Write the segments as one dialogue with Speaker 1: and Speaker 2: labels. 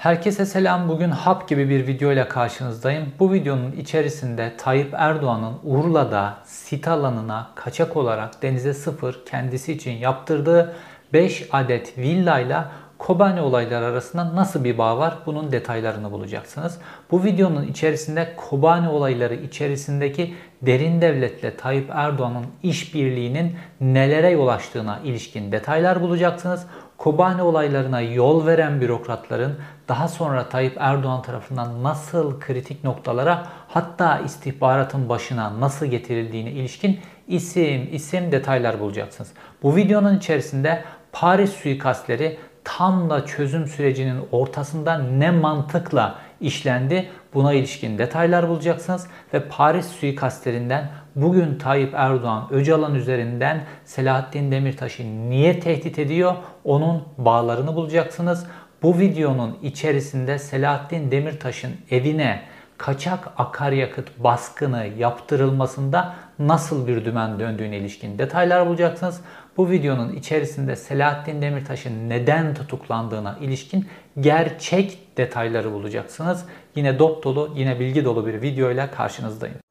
Speaker 1: Herkese selam. Bugün hap gibi bir video ile karşınızdayım. Bu videonun içerisinde Tayyip Erdoğan'ın Urla'da sit alanına kaçak olarak denize sıfır kendisi için yaptırdığı 5 adet villayla Kobani olayları arasında nasıl bir bağ var? Bunun detaylarını bulacaksınız. Bu videonun içerisinde Kobani olayları içerisindeki derin devletle Tayyip Erdoğan'ın işbirliğinin nelere yol açtığına ilişkin detaylar bulacaksınız. Kobani olaylarına yol veren bürokratların daha sonra Tayyip Erdoğan tarafından nasıl kritik noktalara hatta istihbaratın başına nasıl getirildiğine ilişkin isim isim detaylar bulacaksınız. Bu videonun içerisinde Paris suikastleri tam da çözüm sürecinin ortasında ne mantıkla işlendi buna ilişkin detaylar bulacaksınız ve Paris suikastlerinden bugün Tayyip Erdoğan Öcalan üzerinden Selahattin Demirtaş'ı niye tehdit ediyor onun bağlarını bulacaksınız. Bu videonun içerisinde Selahattin Demirtaş'ın evine kaçak akaryakıt baskını yaptırılmasında nasıl bir dümen döndüğüne ilişkin detaylar bulacaksınız. Bu videonun içerisinde Selahattin Demirtaş'ın neden tutuklandığına ilişkin gerçek detayları bulacaksınız. Yine dop dolu, yine bilgi dolu bir video ile karşınızdayım.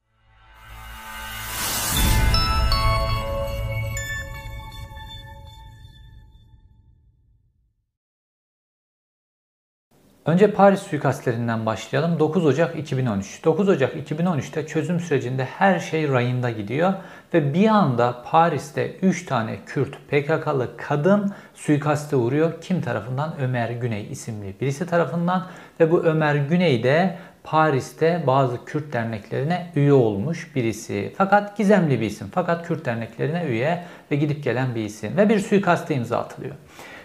Speaker 1: Önce Paris suikastlerinden başlayalım. 9 Ocak 2013. 9 Ocak 2013'te çözüm sürecinde her şey rayında gidiyor ve bir anda Paris'te 3 tane Kürt PKK'lı kadın suikaste uğruyor. Kim tarafından? Ömer Güney isimli birisi tarafından ve bu Ömer Güney de Paris'te bazı Kürt derneklerine üye olmuş birisi. Fakat gizemli bir isim. Fakat Kürt derneklerine üye ve gidip gelen bir isim ve bir suikaste imza atılıyor.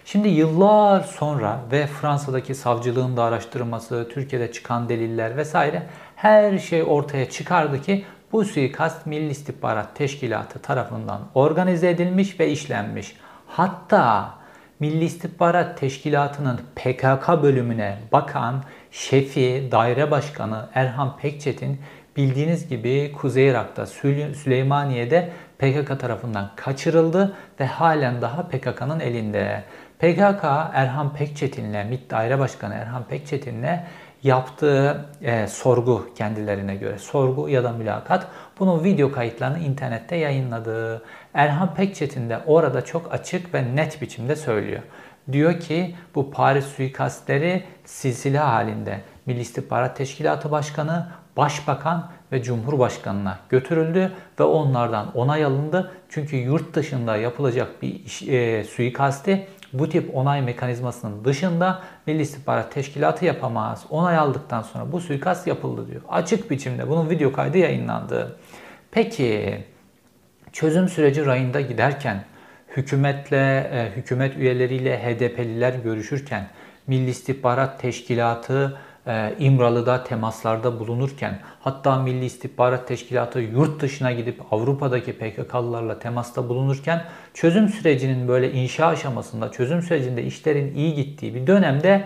Speaker 1: Şimdi yıllar sonra ve Fransa'daki savcılığın da araştırması, Türkiye'de çıkan deliller vesaire her şey ortaya çıkardı ki bu suikast Milli İstihbarat Teşkilatı tarafından organize edilmiş ve işlenmiş. Hatta Milli İstihbarat Teşkilatı'nın PKK bölümüne bakan şefi, daire başkanı Erhan Pekçet'in bildiğiniz gibi Kuzey Irak'ta Süleymaniye'de PKK tarafından kaçırıldı ve halen daha PKK'nın elinde. PKK Erhan Pekçetin'le, MİT Daire Başkanı Erhan Pekçetin'le yaptığı e, sorgu kendilerine göre sorgu ya da mülakat bunun video kayıtlarını internette yayınladı. Erhan Pekçetin de orada çok açık ve net biçimde söylüyor. Diyor ki bu Paris suikastleri silsile halinde Milli İstihbarat Teşkilatı Başkanı, Başbakan ve Cumhurbaşkanına götürüldü ve onlardan onay alındı. Çünkü yurt dışında yapılacak bir iş, e, suikasti bu tip onay mekanizmasının dışında Milli İstihbarat Teşkilatı yapamaz. Onay aldıktan sonra bu suikast yapıldı diyor. Açık biçimde bunun video kaydı yayınlandı. Peki çözüm süreci rayında giderken hükümetle, e, hükümet üyeleriyle HDP'liler görüşürken Milli İstihbarat Teşkilatı İmralı'da temaslarda bulunurken hatta Milli İstihbarat Teşkilatı yurt dışına gidip Avrupa'daki PKK'lılarla temasta bulunurken çözüm sürecinin böyle inşa aşamasında çözüm sürecinde işlerin iyi gittiği bir dönemde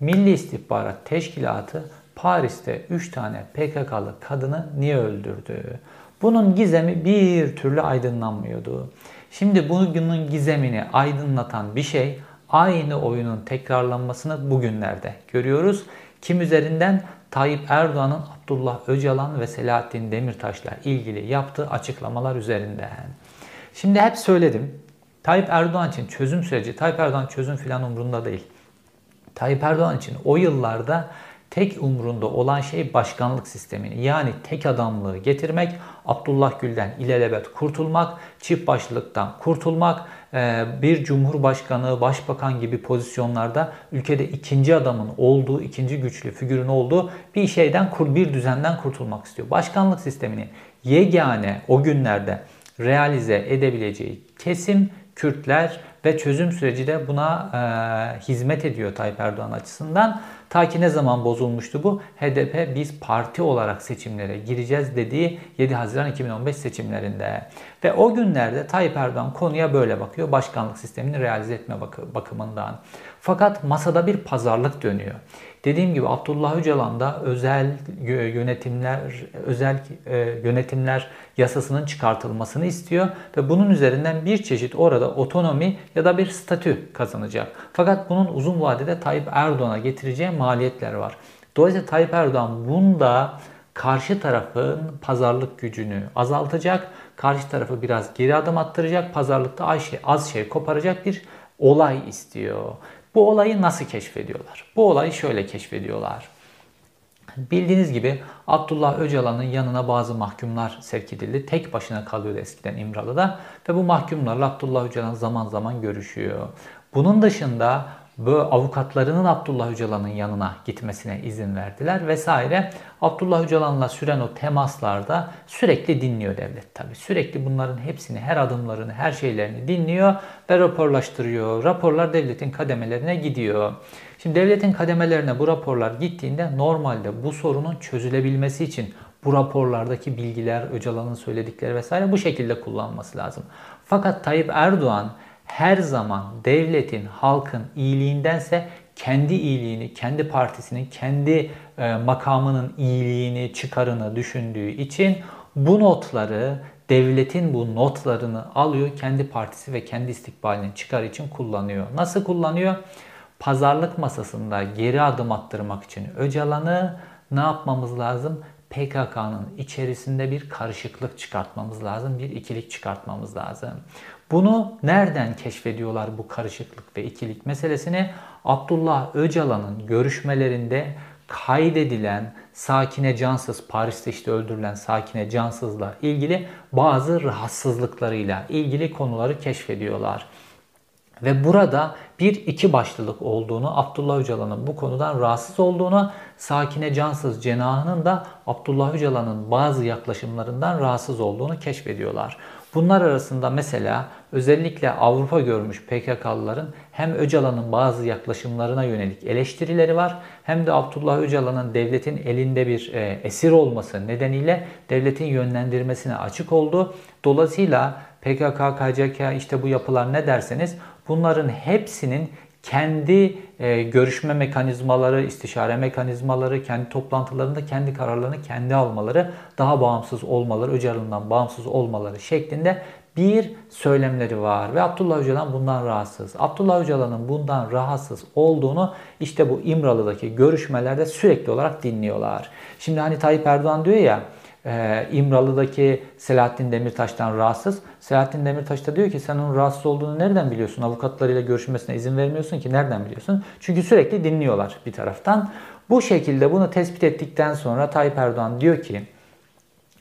Speaker 1: Milli İstihbarat Teşkilatı Paris'te 3 tane PKK'lı kadını niye öldürdü? Bunun gizemi bir türlü aydınlanmıyordu. Şimdi bugünün gizemini aydınlatan bir şey aynı oyunun tekrarlanmasını bugünlerde görüyoruz. Kim üzerinden? Tayyip Erdoğan'ın Abdullah Öcalan ve Selahattin Demirtaş'la ilgili yaptığı açıklamalar üzerinden. Şimdi hep söyledim. Tayyip Erdoğan için çözüm süreci, Tayyip Erdoğan çözüm filan umrunda değil. Tayyip Erdoğan için o yıllarda tek umrunda olan şey başkanlık sistemini yani tek adamlığı getirmek, Abdullah Gül'den ilelebet kurtulmak, çift başlılıktan kurtulmak, bir cumhurbaşkanı, başbakan gibi pozisyonlarda ülkede ikinci adamın olduğu, ikinci güçlü figürün olduğu bir şeyden, bir düzenden kurtulmak istiyor. Başkanlık sistemini yegane o günlerde realize edebileceği kesim Kürtler ve çözüm süreci de buna e, hizmet ediyor Tayyip Erdoğan açısından. Ta ki ne zaman bozulmuştu bu? HDP biz parti olarak seçimlere gireceğiz dediği 7 Haziran 2015 seçimlerinde. Ve o günlerde Tayyip Erdoğan konuya böyle bakıyor. Başkanlık sistemini realize etme bakımından. Fakat masada bir pazarlık dönüyor. Dediğim gibi Abdullah Öcalan'da özel yönetimler özel e, yönetimler yasasının çıkartılmasını istiyor ve bunun üzerinden bir çeşit orada otonomi ya da bir statü kazanacak. Fakat bunun uzun vadede Tayyip Erdoğan'a getireceği maliyetler var. Dolayısıyla Tayyip Erdoğan bunda karşı tarafın pazarlık gücünü azaltacak, karşı tarafı biraz geri adım attıracak, pazarlıkta az şey, az şey koparacak bir olay istiyor. Bu olayı nasıl keşfediyorlar? Bu olayı şöyle keşfediyorlar. Bildiğiniz gibi Abdullah Öcalan'ın yanına bazı mahkumlar sevk edildi. Tek başına kalıyordu eskiden İmralı'da ve bu mahkumlarla Abdullah Öcalan zaman zaman görüşüyor. Bunun dışında bu avukatlarının Abdullah Öcalan'ın yanına gitmesine izin verdiler vesaire. Abdullah Öcalan'la süren o temaslarda sürekli dinliyor devlet tabi. Sürekli bunların hepsini, her adımlarını, her şeylerini dinliyor ve raporlaştırıyor. Raporlar devletin kademelerine gidiyor. Şimdi devletin kademelerine bu raporlar gittiğinde normalde bu sorunun çözülebilmesi için bu raporlardaki bilgiler, Öcalan'ın söyledikleri vesaire bu şekilde kullanılması lazım. Fakat Tayyip Erdoğan her zaman devletin, halkın iyiliğindense kendi iyiliğini, kendi partisinin, kendi e, makamının iyiliğini, çıkarını düşündüğü için bu notları devletin bu notlarını alıyor kendi partisi ve kendi istikbalinin çıkar için kullanıyor. Nasıl kullanıyor? Pazarlık masasında geri adım attırmak için Öcalan'ı ne yapmamız lazım? PKK'nın içerisinde bir karışıklık çıkartmamız lazım, bir ikilik çıkartmamız lazım. Bunu nereden keşfediyorlar bu karışıklık ve ikilik meselesini? Abdullah Öcalan'ın görüşmelerinde kaydedilen Sakine Cansız, Paris'te işte öldürülen Sakine Cansız'la ilgili bazı rahatsızlıklarıyla ilgili konuları keşfediyorlar. Ve burada bir iki başlılık olduğunu, Abdullah Öcalan'ın bu konudan rahatsız olduğunu, Sakine Cansız cenahının da Abdullah Öcalan'ın bazı yaklaşımlarından rahatsız olduğunu keşfediyorlar. Bunlar arasında mesela özellikle Avrupa görmüş PKK'lıların hem Öcalan'ın bazı yaklaşımlarına yönelik eleştirileri var hem de Abdullah Öcalan'ın devletin elinde bir e, esir olması nedeniyle devletin yönlendirmesine açık oldu. Dolayısıyla PKK, KCK işte bu yapılar ne derseniz bunların hepsinin kendi e, görüşme mekanizmaları, istişare mekanizmaları, kendi toplantılarında kendi kararlarını kendi almaları, daha bağımsız olmaları, Öcalan'dan bağımsız olmaları şeklinde bir söylemleri var ve Abdullah Öcalan bundan rahatsız. Abdullah Öcalan'ın bundan rahatsız olduğunu işte bu İmralı'daki görüşmelerde sürekli olarak dinliyorlar. Şimdi hani Tayyip Erdoğan diyor ya e, İmralı'daki Selahattin Demirtaş'tan rahatsız. Selahattin Demirtaş da diyor ki sen onun rahatsız olduğunu nereden biliyorsun? Avukatlarıyla görüşmesine izin vermiyorsun ki nereden biliyorsun? Çünkü sürekli dinliyorlar bir taraftan. Bu şekilde bunu tespit ettikten sonra Tayyip Erdoğan diyor ki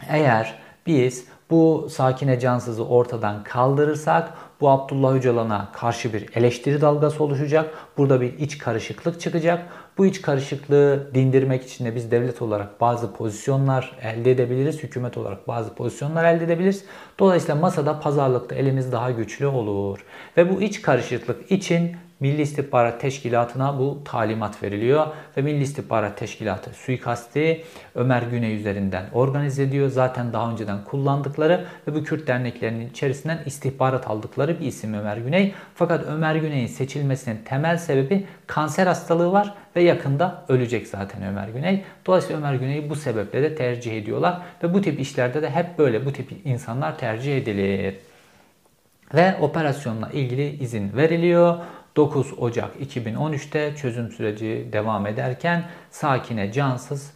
Speaker 1: eğer biz bu sakine cansızı ortadan kaldırırsak bu Abdullah Öcalan'a karşı bir eleştiri dalgası oluşacak. Burada bir iç karışıklık çıkacak. Bu iç karışıklığı dindirmek için de biz devlet olarak bazı pozisyonlar elde edebiliriz. Hükümet olarak bazı pozisyonlar elde edebiliriz. Dolayısıyla masada pazarlıkta elimiz daha güçlü olur. Ve bu iç karışıklık için Milli İstihbarat Teşkilatı'na bu talimat veriliyor ve Milli İstihbarat Teşkilatı suikasti Ömer Güney üzerinden organize ediyor. Zaten daha önceden kullandıkları ve bu Kürt derneklerinin içerisinden istihbarat aldıkları bir isim Ömer Güney. Fakat Ömer Güney'in seçilmesinin temel sebebi kanser hastalığı var ve yakında ölecek zaten Ömer Güney. Dolayısıyla Ömer Güney'i bu sebeple de tercih ediyorlar ve bu tip işlerde de hep böyle bu tip insanlar tercih edilir. Ve operasyonla ilgili izin veriliyor. 9 Ocak 2013'te çözüm süreci devam ederken Sakine Cansız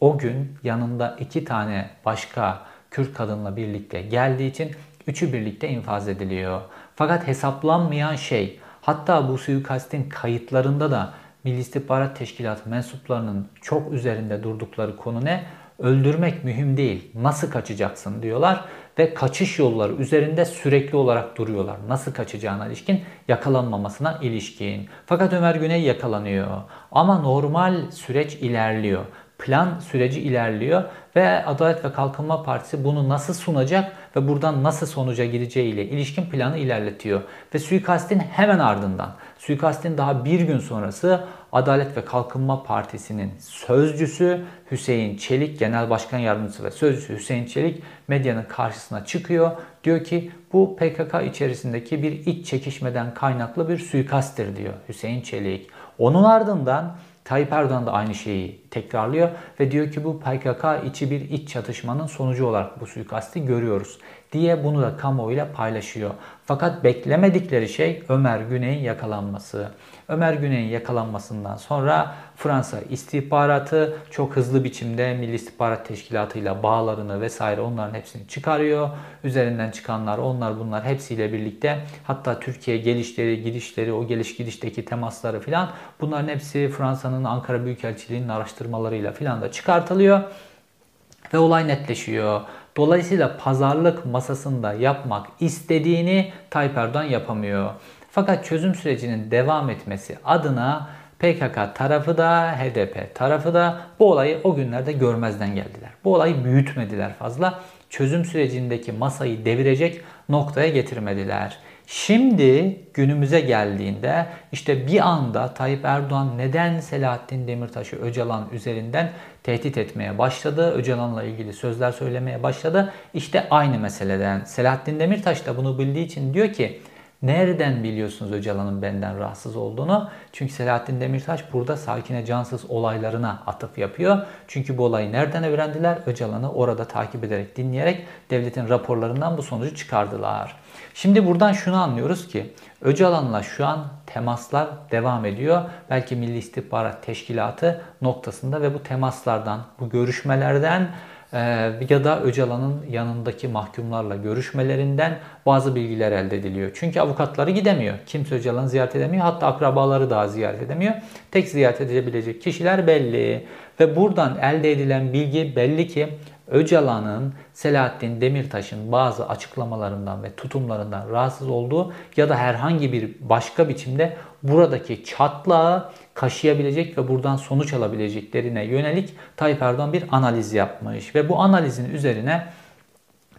Speaker 1: o gün yanında iki tane başka Kürt kadınla birlikte geldiği için üçü birlikte infaz ediliyor. Fakat hesaplanmayan şey hatta bu suikastin kayıtlarında da Milli İstihbarat Teşkilatı mensuplarının çok üzerinde durdukları konu ne? Öldürmek mühim değil. Nasıl kaçacaksın diyorlar ve kaçış yolları üzerinde sürekli olarak duruyorlar. Nasıl kaçacağına ilişkin, yakalanmamasına ilişkin. Fakat Ömer Güney yakalanıyor. Ama normal süreç ilerliyor. Plan süreci ilerliyor ve Adalet ve Kalkınma Partisi bunu nasıl sunacak ve buradan nasıl sonuca gireceği ile ilişkin planı ilerletiyor. Ve suikastin hemen ardından, suikastin daha bir gün sonrası Adalet ve Kalkınma Partisi'nin sözcüsü Hüseyin Çelik, Genel Başkan Yardımcısı ve sözcüsü Hüseyin Çelik medyanın karşısına çıkıyor. Diyor ki bu PKK içerisindeki bir iç çekişmeden kaynaklı bir suikasttir diyor Hüseyin Çelik. Onun ardından Tayyip Erdoğan da aynı şeyi tekrarlıyor ve diyor ki bu PKK içi bir iç çatışmanın sonucu olarak bu suikasti görüyoruz diye bunu da kamuoyuyla paylaşıyor. Fakat beklemedikleri şey Ömer Güney'in yakalanması. Ömer Güney'in yakalanmasından sonra Fransa istihbaratı çok hızlı biçimde Milli İstihbarat Teşkilatı ile bağlarını vesaire onların hepsini çıkarıyor. Üzerinden çıkanlar onlar bunlar hepsiyle birlikte hatta Türkiye gelişleri, gidişleri, o geliş gidişteki temasları filan bunların hepsi Fransa'nın Ankara Büyükelçiliği'nin araştırmalarıyla filan da çıkartılıyor. Ve olay netleşiyor. Dolayısıyla pazarlık masasında yapmak istediğini Tayyip Erdoğan yapamıyor. Fakat çözüm sürecinin devam etmesi adına PKK tarafı da HDP tarafı da bu olayı o günlerde görmezden geldiler. Bu olayı büyütmediler fazla. Çözüm sürecindeki masayı devirecek noktaya getirmediler. Şimdi günümüze geldiğinde işte bir anda Tayyip Erdoğan neden Selahattin Demirtaş'ı Öcalan üzerinden tehdit etmeye başladı. Öcalan'la ilgili sözler söylemeye başladı. İşte aynı meseleden. Selahattin Demirtaş da bunu bildiği için diyor ki Nereden biliyorsunuz Öcalan'ın benden rahatsız olduğunu? Çünkü Selahattin Demirtaş burada Sakine Cansız olaylarına atıf yapıyor. Çünkü bu olayı nereden öğrendiler? Öcalan'ı orada takip ederek, dinleyerek devletin raporlarından bu sonucu çıkardılar. Şimdi buradan şunu anlıyoruz ki Öcalan'la şu an temaslar devam ediyor. Belki Milli İstihbarat Teşkilatı noktasında ve bu temaslardan, bu görüşmelerden ya da Öcalan'ın yanındaki mahkumlarla görüşmelerinden bazı bilgiler elde ediliyor. Çünkü avukatları gidemiyor. Kimse Öcalan'ı ziyaret edemiyor. Hatta akrabaları daha ziyaret edemiyor. Tek ziyaret edebilecek kişiler belli. Ve buradan elde edilen bilgi belli ki Öcalan'ın Selahattin Demirtaş'ın bazı açıklamalarından ve tutumlarından rahatsız olduğu ya da herhangi bir başka biçimde buradaki çatlağı kaşıyabilecek ve buradan sonuç alabileceklerine yönelik Tayyip Erdoğan bir analiz yapmış. Ve bu analizin üzerine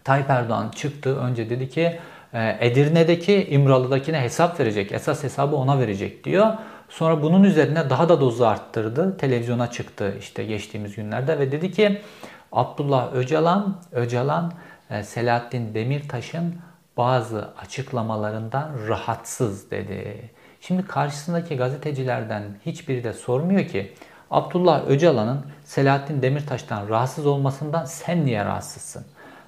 Speaker 1: Tayyip Erdoğan çıktı. Önce dedi ki e, Edirne'deki İmralı'dakine hesap verecek. Esas hesabı ona verecek diyor. Sonra bunun üzerine daha da dozu arttırdı. Televizyona çıktı işte geçtiğimiz günlerde ve dedi ki Abdullah Öcalan, Öcalan e, Selahattin Demirtaş'ın bazı açıklamalarından rahatsız dedi. Şimdi karşısındaki gazetecilerden hiçbiri de sormuyor ki Abdullah Öcalan'ın Selahattin Demirtaş'tan rahatsız olmasından sen niye rahatsızsın?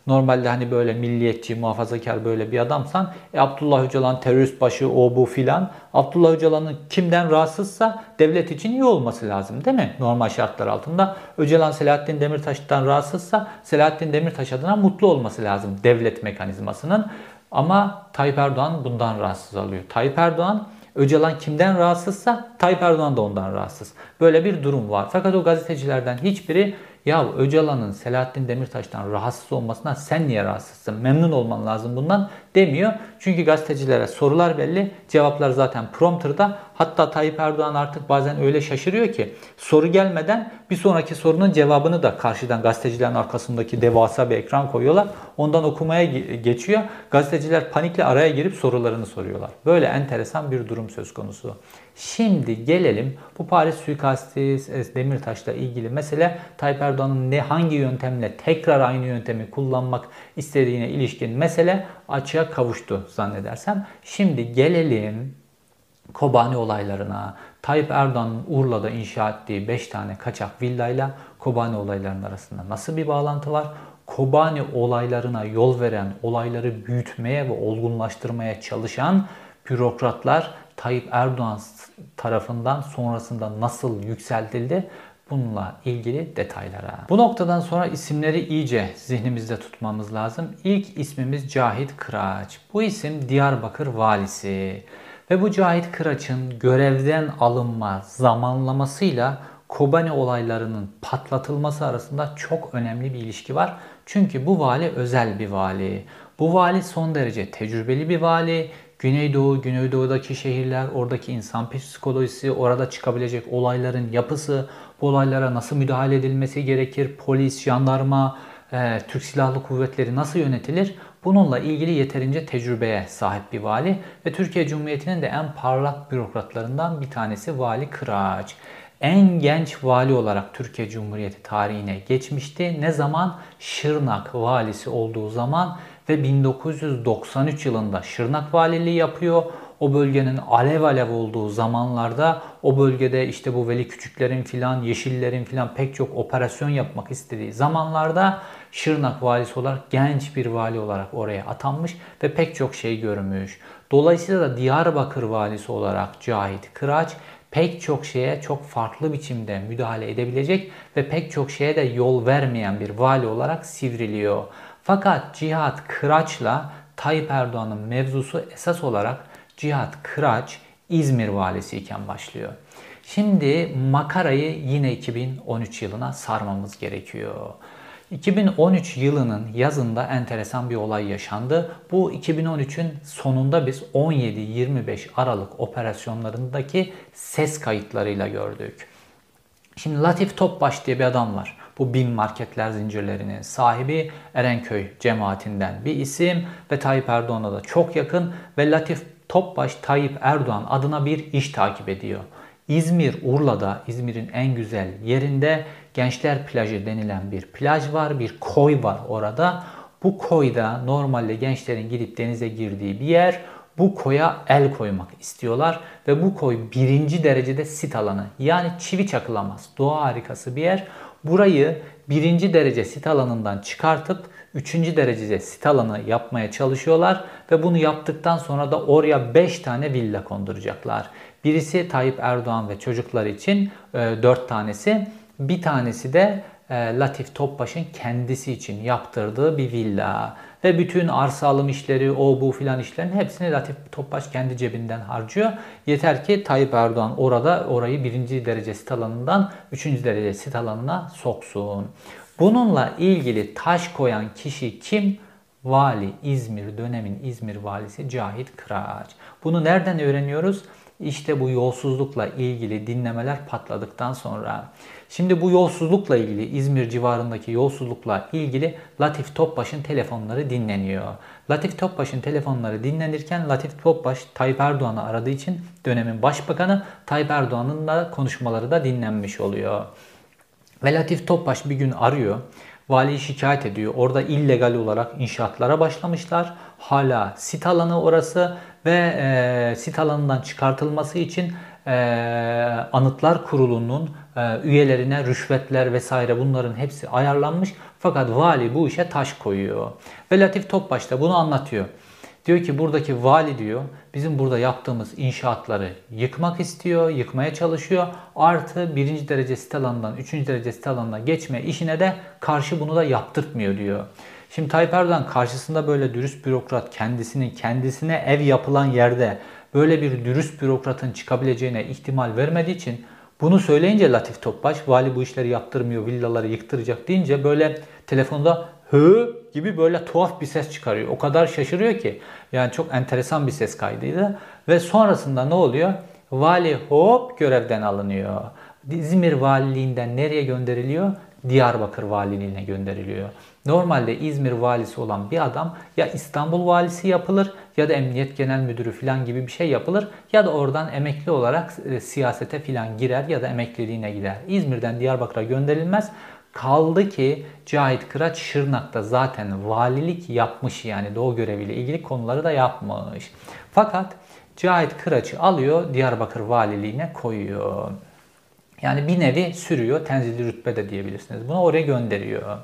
Speaker 1: Normalde hani böyle milliyetçi, muhafazakar böyle bir adamsan e, Abdullah Öcalan terörist başı o bu filan. Abdullah Öcalan'ın kimden rahatsızsa devlet için iyi olması lazım değil mi? Normal şartlar altında. Öcalan Selahattin Demirtaş'tan rahatsızsa Selahattin Demirtaş adına mutlu olması lazım devlet mekanizmasının. Ama Tayyip Erdoğan bundan rahatsız alıyor. Tayyip Erdoğan Öcalan kimden rahatsızsa Tayyip Erdoğan da ondan rahatsız. Böyle bir durum var. Fakat o gazetecilerden hiçbiri ya Öcalan'ın Selahattin Demirtaş'tan rahatsız olmasına sen niye rahatsızsın? Memnun olman lazım bundan demiyor. Çünkü gazetecilere sorular belli, cevaplar zaten prompterda. Hatta Tayyip Erdoğan artık bazen öyle şaşırıyor ki soru gelmeden bir sonraki sorunun cevabını da karşıdan gazetecilerin arkasındaki devasa bir ekran koyuyorlar. Ondan okumaya geçiyor. Gazeteciler panikle araya girip sorularını soruyorlar. Böyle enteresan bir durum söz konusu. Şimdi gelelim bu Paris suikasti Demirtaş'la ilgili mesele Tayyip Erdoğan'ın ne hangi yöntemle tekrar aynı yöntemi kullanmak istediğine ilişkin mesele açığa kavuştu zannedersem. Şimdi gelelim Kobani olaylarına. Tayyip Erdoğan'ın Urla'da inşa ettiği 5 tane kaçak villayla Kobani olaylarının arasında nasıl bir bağlantı var? Kobani olaylarına yol veren, olayları büyütmeye ve olgunlaştırmaya çalışan bürokratlar Tayyip Erdoğan tarafından sonrasında nasıl yükseltildi? Bununla ilgili detaylara. Bu noktadan sonra isimleri iyice zihnimizde tutmamız lazım. İlk ismimiz Cahit Kıraç. Bu isim Diyarbakır valisi. Ve bu Cahit Kıraç'ın görevden alınma zamanlamasıyla Kobani olaylarının patlatılması arasında çok önemli bir ilişki var. Çünkü bu vali özel bir vali. Bu vali son derece tecrübeli bir vali. Güneydoğu, Güneydoğu'daki şehirler, oradaki insan psikolojisi, orada çıkabilecek olayların yapısı, bu olaylara nasıl müdahale edilmesi gerekir, polis, jandarma, e, Türk Silahlı Kuvvetleri nasıl yönetilir? Bununla ilgili yeterince tecrübeye sahip bir vali ve Türkiye Cumhuriyeti'nin de en parlak bürokratlarından bir tanesi Vali Kıraç. En genç vali olarak Türkiye Cumhuriyeti tarihine geçmişti. Ne zaman? Şırnak valisi olduğu zaman ve 1993 yılında Şırnak valiliği yapıyor o bölgenin alev alev olduğu zamanlarda o bölgede işte bu Veli Küçüklerin filan, Yeşillerin filan pek çok operasyon yapmak istediği zamanlarda Şırnak valisi olarak genç bir vali olarak oraya atanmış ve pek çok şey görmüş. Dolayısıyla da Diyarbakır valisi olarak Cahit Kıraç pek çok şeye çok farklı biçimde müdahale edebilecek ve pek çok şeye de yol vermeyen bir vali olarak sivriliyor. Fakat Cihat Kıraç'la Tayyip Erdoğan'ın mevzusu esas olarak Cihat Kıraç İzmir valisi iken başlıyor. Şimdi makarayı yine 2013 yılına sarmamız gerekiyor. 2013 yılının yazında enteresan bir olay yaşandı. Bu 2013'ün sonunda biz 17-25 Aralık operasyonlarındaki ses kayıtlarıyla gördük. Şimdi Latif Topbaş diye bir adam var. Bu bin marketler zincirlerinin sahibi Erenköy cemaatinden bir isim ve Tayyip Erdoğan'a da çok yakın ve Latif Topbaş Tayyip Erdoğan adına bir iş takip ediyor. İzmir Urla'da İzmir'in en güzel yerinde Gençler Plajı denilen bir plaj var, bir koy var orada. Bu koyda normalde gençlerin gidip denize girdiği bir yer. Bu koya el koymak istiyorlar ve bu koy birinci derecede sit alanı yani çivi çakılamaz. Doğa harikası bir yer. Burayı birinci derece sit alanından çıkartıp üçüncü derecede sit alanı yapmaya çalışıyorlar ve bunu yaptıktan sonra da oraya 5 tane villa konduracaklar. Birisi Tayyip Erdoğan ve çocuklar için 4 e, tanesi, bir tanesi de e, Latif Topbaş'ın kendisi için yaptırdığı bir villa. Ve bütün arsa alım işleri, o bu filan işlerin hepsini Latif Topbaş kendi cebinden harcıyor. Yeter ki Tayyip Erdoğan orada orayı birinci derece sit alanından üçüncü derece sit alanına soksun. Bununla ilgili taş koyan kişi kim? Vali İzmir dönemin İzmir valisi Cahit Kıraç. Bunu nereden öğreniyoruz? İşte bu yolsuzlukla ilgili dinlemeler patladıktan sonra. Şimdi bu yolsuzlukla ilgili İzmir civarındaki yolsuzlukla ilgili Latif Topbaş'ın telefonları dinleniyor. Latif Topbaş'ın telefonları dinlenirken Latif Topbaş Tayyip Erdoğan'ı aradığı için dönemin başbakanı Tayyip Erdoğan'ın da konuşmaları da dinlenmiş oluyor. Ve Latif Topbaş bir gün arıyor. Valiyi şikayet ediyor. Orada illegal olarak inşaatlara başlamışlar. Hala sit alanı orası ve e, sit alanından çıkartılması için e, Anıtlar Kurulu'nun e, üyelerine rüşvetler vesaire bunların hepsi ayarlanmış. Fakat vali bu işe taş koyuyor. Ve Latif Topbaş da bunu anlatıyor. Diyor ki buradaki vali diyor bizim burada yaptığımız inşaatları yıkmak istiyor, yıkmaya çalışıyor. Artı birinci derece site alanından üçüncü derece site alanına geçme işine de karşı bunu da yaptırtmıyor diyor. Şimdi Tayyip Erdoğan karşısında böyle dürüst bürokrat kendisinin kendisine ev yapılan yerde böyle bir dürüst bürokratın çıkabileceğine ihtimal vermediği için bunu söyleyince Latif Topbaş vali bu işleri yaptırmıyor, villaları yıktıracak deyince böyle telefonda hı gibi böyle tuhaf bir ses çıkarıyor. O kadar şaşırıyor ki. Yani çok enteresan bir ses kaydıydı. Ve sonrasında ne oluyor? Vali hop görevden alınıyor. İzmir valiliğinden nereye gönderiliyor? Diyarbakır valiliğine gönderiliyor. Normalde İzmir valisi olan bir adam ya İstanbul valisi yapılır ya da emniyet genel müdürü falan gibi bir şey yapılır ya da oradan emekli olarak e, siyasete falan girer ya da emekliliğine gider. İzmir'den Diyarbakır'a gönderilmez. Kaldı ki Cahit Kıraç Şırnak'ta zaten valilik yapmış yani doğu göreviyle ilgili konuları da yapmış. Fakat Cahit Kıraç'ı alıyor Diyarbakır valiliğine koyuyor. Yani bir nevi sürüyor, tenzili rütbe de diyebilirsiniz. Bunu oraya gönderiyor.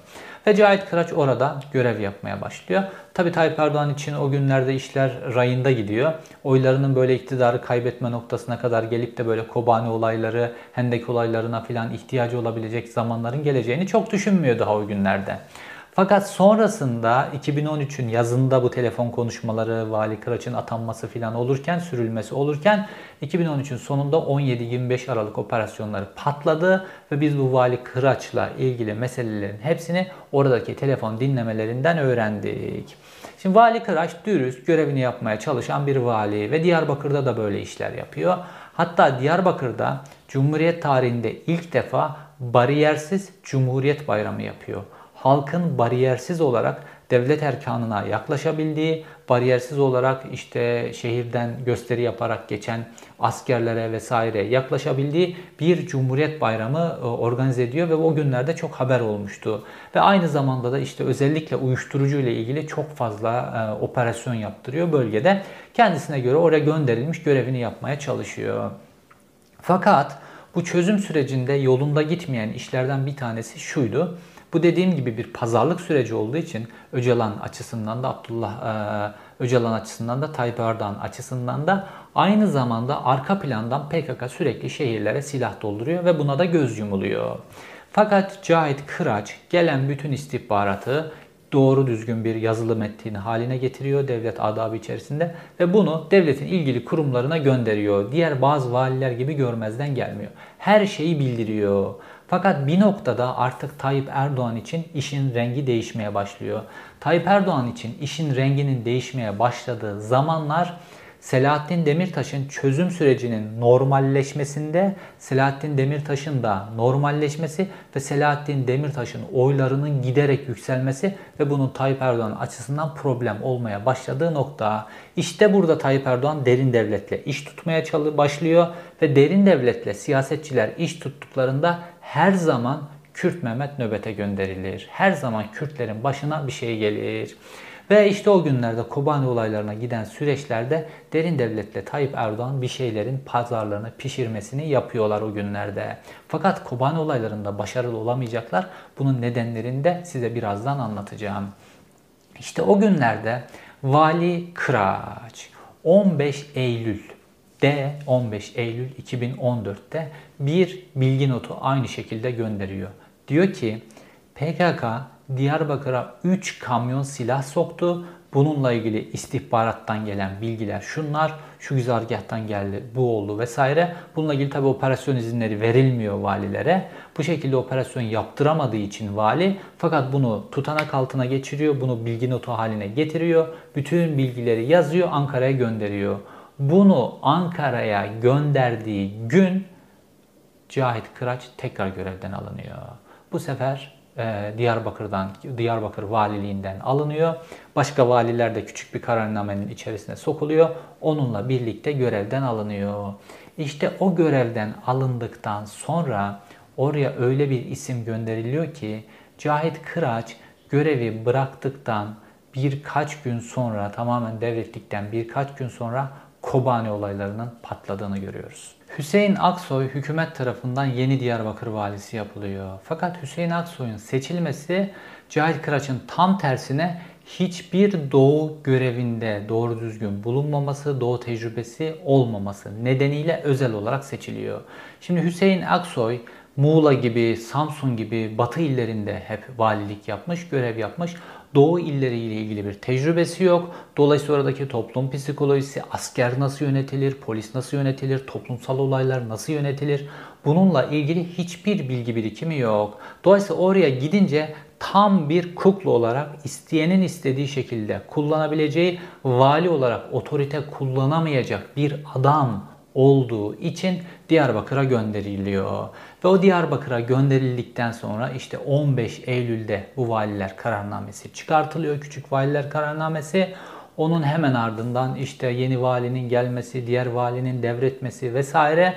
Speaker 1: Ve Cahit Kıraç orada görev yapmaya başlıyor. Tabi Tayyip Erdoğan için o günlerde işler rayında gidiyor. Oylarının böyle iktidarı kaybetme noktasına kadar gelip de böyle Kobani olayları, Hendek olaylarına filan ihtiyacı olabilecek zamanların geleceğini çok düşünmüyor daha o günlerde. Fakat sonrasında 2013'ün yazında bu telefon konuşmaları, Vali Kıraç'ın atanması filan olurken, sürülmesi olurken 2013'ün sonunda 17-25 Aralık operasyonları patladı ve biz bu Vali Kıraç'la ilgili meselelerin hepsini oradaki telefon dinlemelerinden öğrendik. Şimdi Vali Kıraç dürüst görevini yapmaya çalışan bir vali ve Diyarbakır'da da böyle işler yapıyor. Hatta Diyarbakır'da Cumhuriyet tarihinde ilk defa bariyersiz Cumhuriyet Bayramı yapıyor halkın bariyersiz olarak devlet erkanına yaklaşabildiği, bariyersiz olarak işte şehirden gösteri yaparak geçen askerlere vesaire yaklaşabildiği bir Cumhuriyet Bayramı e, organize ediyor ve o günlerde çok haber olmuştu. Ve aynı zamanda da işte özellikle uyuşturucu ile ilgili çok fazla e, operasyon yaptırıyor bölgede. Kendisine göre oraya gönderilmiş görevini yapmaya çalışıyor. Fakat bu çözüm sürecinde yolunda gitmeyen işlerden bir tanesi şuydu. Bu dediğim gibi bir pazarlık süreci olduğu için Öcalan açısından da Abdullah e, Öcalan açısından da Tayyip Erdoğan açısından da aynı zamanda arka plandan PKK sürekli şehirlere silah dolduruyor ve buna da göz yumuluyor. Fakat Cahit Kıraç gelen bütün istihbaratı doğru düzgün bir yazılı metni haline getiriyor devlet adabı içerisinde ve bunu devletin ilgili kurumlarına gönderiyor. Diğer bazı valiler gibi görmezden gelmiyor. Her şeyi bildiriyor. Fakat bir noktada artık Tayyip Erdoğan için işin rengi değişmeye başlıyor. Tayyip Erdoğan için işin renginin değişmeye başladığı zamanlar Selahattin Demirtaş'ın çözüm sürecinin normalleşmesinde Selahattin Demirtaş'ın da normalleşmesi ve Selahattin Demirtaş'ın oylarının giderek yükselmesi ve bunun Tayyip Erdoğan açısından problem olmaya başladığı nokta. İşte burada Tayyip Erdoğan derin devletle iş tutmaya başlıyor ve derin devletle siyasetçiler iş tuttuklarında her zaman Kürt Mehmet nöbete gönderilir. Her zaman Kürtlerin başına bir şey gelir. Ve işte o günlerde Kobani olaylarına giden süreçlerde derin devletle Tayyip Erdoğan bir şeylerin pazarlarını pişirmesini yapıyorlar o günlerde. Fakat Kobani olaylarında başarılı olamayacaklar. Bunun nedenlerini de size birazdan anlatacağım. İşte o günlerde Vali Kıraç 15 Eylül D 15 Eylül 2014'te bir bilgi notu aynı şekilde gönderiyor. Diyor ki PKK Diyarbakır'a 3 kamyon silah soktu. Bununla ilgili istihbarattan gelen bilgiler şunlar, şu güzergahtan geldi, bu oldu vesaire. Bununla ilgili tabi operasyon izinleri verilmiyor valilere. Bu şekilde operasyon yaptıramadığı için vali fakat bunu tutanak altına geçiriyor, bunu bilgi notu haline getiriyor. Bütün bilgileri yazıyor, Ankara'ya gönderiyor. Bunu Ankara'ya gönderdiği gün Cahit Kıraç tekrar görevden alınıyor. Bu sefer e, Diyarbakır'dan, Diyarbakır valiliğinden alınıyor. Başka valiler de küçük bir kararnamenin içerisine sokuluyor. Onunla birlikte görevden alınıyor. İşte o görevden alındıktan sonra oraya öyle bir isim gönderiliyor ki Cahit Kıraç görevi bıraktıktan birkaç gün sonra tamamen devrettikten birkaç gün sonra Kobani olaylarının patladığını görüyoruz. Hüseyin Aksoy hükümet tarafından yeni Diyarbakır valisi yapılıyor. Fakat Hüseyin Aksoy'un seçilmesi Cahit Kıraç'ın tam tersine hiçbir doğu görevinde doğru düzgün bulunmaması, doğu tecrübesi olmaması nedeniyle özel olarak seçiliyor. Şimdi Hüseyin Aksoy Muğla gibi, Samsun gibi batı illerinde hep valilik yapmış, görev yapmış. Doğu illeriyle ilgili bir tecrübesi yok. Dolayısıyla oradaki toplum psikolojisi, asker nasıl yönetilir, polis nasıl yönetilir, toplumsal olaylar nasıl yönetilir bununla ilgili hiçbir bilgi birikimi yok. Dolayısıyla oraya gidince tam bir kukla olarak isteyenin istediği şekilde kullanabileceği vali olarak otorite kullanamayacak bir adam olduğu için Diyarbakır'a gönderiliyor. Ve o Diyarbakır'a gönderildikten sonra işte 15 Eylül'de bu valiler kararnamesi çıkartılıyor. Küçük valiler kararnamesi. Onun hemen ardından işte yeni valinin gelmesi, diğer valinin devretmesi vesaire.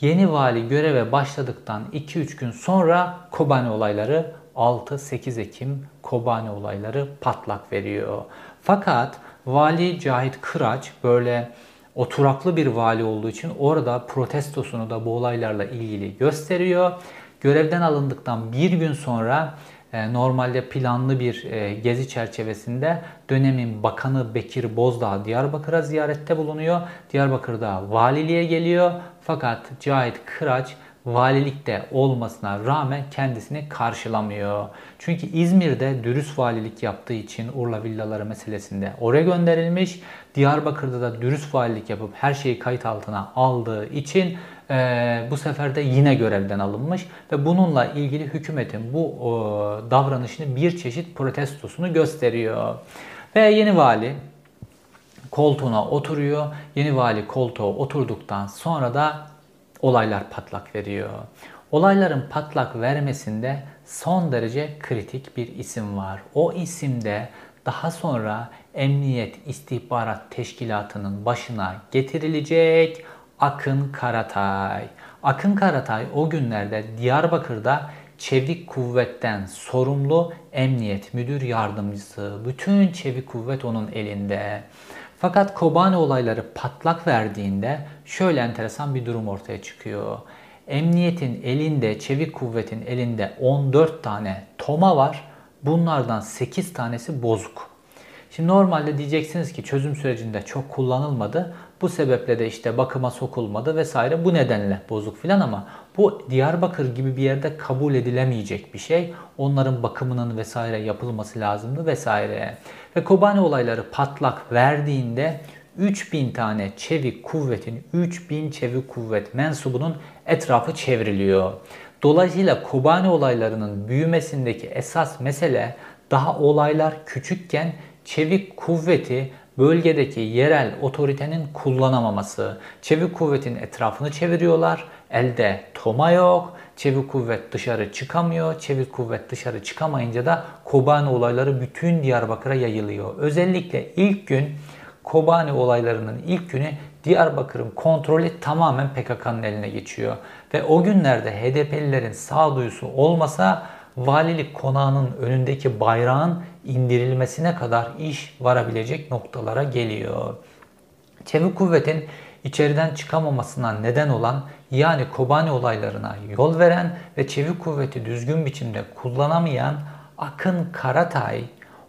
Speaker 1: Yeni vali göreve başladıktan 2-3 gün sonra Kobani olayları 6-8 Ekim Kobani olayları patlak veriyor. Fakat Vali Cahit Kıraç böyle oturaklı bir vali olduğu için orada protestosunu da bu olaylarla ilgili gösteriyor. Görevden alındıktan bir gün sonra e, normalde planlı bir e, gezi çerçevesinde dönemin bakanı Bekir Bozdağ Diyarbakır'a ziyarette bulunuyor. Diyarbakır'da valiliğe geliyor fakat Cahit Kıraç valilikte olmasına rağmen kendisini karşılamıyor. Çünkü İzmir'de dürüst valilik yaptığı için Urla villaları meselesinde oraya gönderilmiş. Diyarbakır'da da dürüst valilik yapıp her şeyi kayıt altına aldığı için e, bu sefer de yine görevden alınmış ve bununla ilgili hükümetin bu e, davranışını bir çeşit protestosunu gösteriyor. Ve yeni vali koltuğuna oturuyor. Yeni vali koltuğa oturduktan sonra da olaylar patlak veriyor. Olayların patlak vermesinde son derece kritik bir isim var. O isimde daha sonra Emniyet İstihbarat Teşkilatı'nın başına getirilecek Akın Karatay. Akın Karatay o günlerde Diyarbakır'da Çevik Kuvvet'ten sorumlu Emniyet Müdür Yardımcısı. Bütün Çevik Kuvvet onun elinde. Fakat Kobani olayları patlak verdiğinde şöyle enteresan bir durum ortaya çıkıyor. Emniyetin elinde, Çevik Kuvvet'in elinde 14 tane toma var. Bunlardan 8 tanesi bozuk. Şimdi normalde diyeceksiniz ki çözüm sürecinde çok kullanılmadı. Bu sebeple de işte bakıma sokulmadı vesaire. Bu nedenle bozuk filan ama bu Diyarbakır gibi bir yerde kabul edilemeyecek bir şey. Onların bakımının vesaire yapılması lazımdı vesaire. Ve Kobani olayları patlak verdiğinde 3000 tane çevik kuvvetin, 3000 çevik kuvvet mensubunun etrafı çevriliyor. Dolayısıyla Kobani olaylarının büyümesindeki esas mesele daha olaylar küçükken çevik kuvveti bölgedeki yerel otoritenin kullanamaması. Çevik kuvvetin etrafını çeviriyorlar. Elde toma yok. Çevik kuvvet dışarı çıkamıyor. Çevik kuvvet dışarı çıkamayınca da Kobani olayları bütün Diyarbakır'a yayılıyor. Özellikle ilk gün Kobani olaylarının ilk günü Diyarbakır'ın kontrolü tamamen PKK'nın eline geçiyor. Ve o günlerde HDP'lilerin sağduyusu olmasa valilik konağının önündeki bayrağın indirilmesine kadar iş varabilecek noktalara geliyor. Çevik kuvvetin içeriden çıkamamasına neden olan yani Kobani olaylarına yol veren ve çevik kuvveti düzgün biçimde kullanamayan Akın Karatay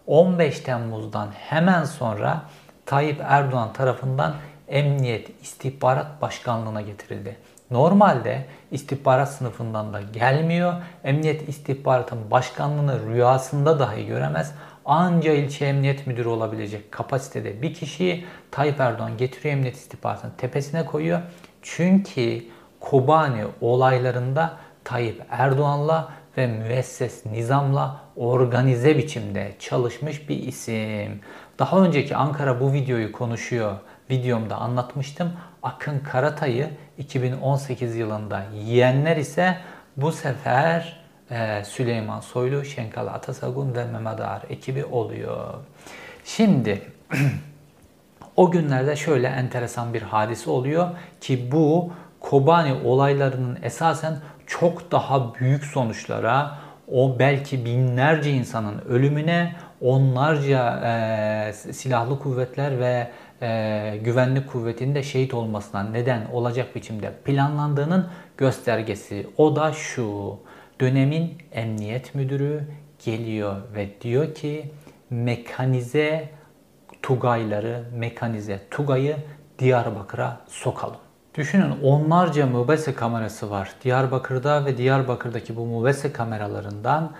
Speaker 1: 15 Temmuz'dan hemen sonra Tayyip Erdoğan tarafından Emniyet İstihbarat Başkanlığı'na getirildi. Normalde istihbarat sınıfından da gelmiyor. Emniyet istihbaratın başkanlığını rüyasında dahi göremez. Anca ilçe emniyet müdürü olabilecek kapasitede bir kişiyi Tayyip Erdoğan getiriyor emniyet istihbaratının tepesine koyuyor. Çünkü Kobani olaylarında Tayyip Erdoğan'la ve müesses nizamla organize biçimde çalışmış bir isim. Daha önceki Ankara bu videoyu konuşuyor. Videomda anlatmıştım. Akın Karatay'ı 2018 yılında yiyenler ise bu sefer e, Süleyman Soylu, Şenkal Atasagun ve Mehmet Ağar ekibi oluyor. Şimdi o günlerde şöyle enteresan bir hadise oluyor ki bu Kobani olaylarının esasen çok daha büyük sonuçlara, o belki binlerce insanın ölümüne, onlarca e, silahlı kuvvetler ve e, güvenlik kuvvetinde şehit olmasına neden olacak biçimde planlandığının göstergesi. O da şu. Dönemin emniyet müdürü geliyor ve diyor ki mekanize Tugayları, mekanize Tugay'ı Diyarbakır'a sokalım. Düşünün onlarca mubese kamerası var Diyarbakır'da ve Diyarbakır'daki bu mubese kameralarından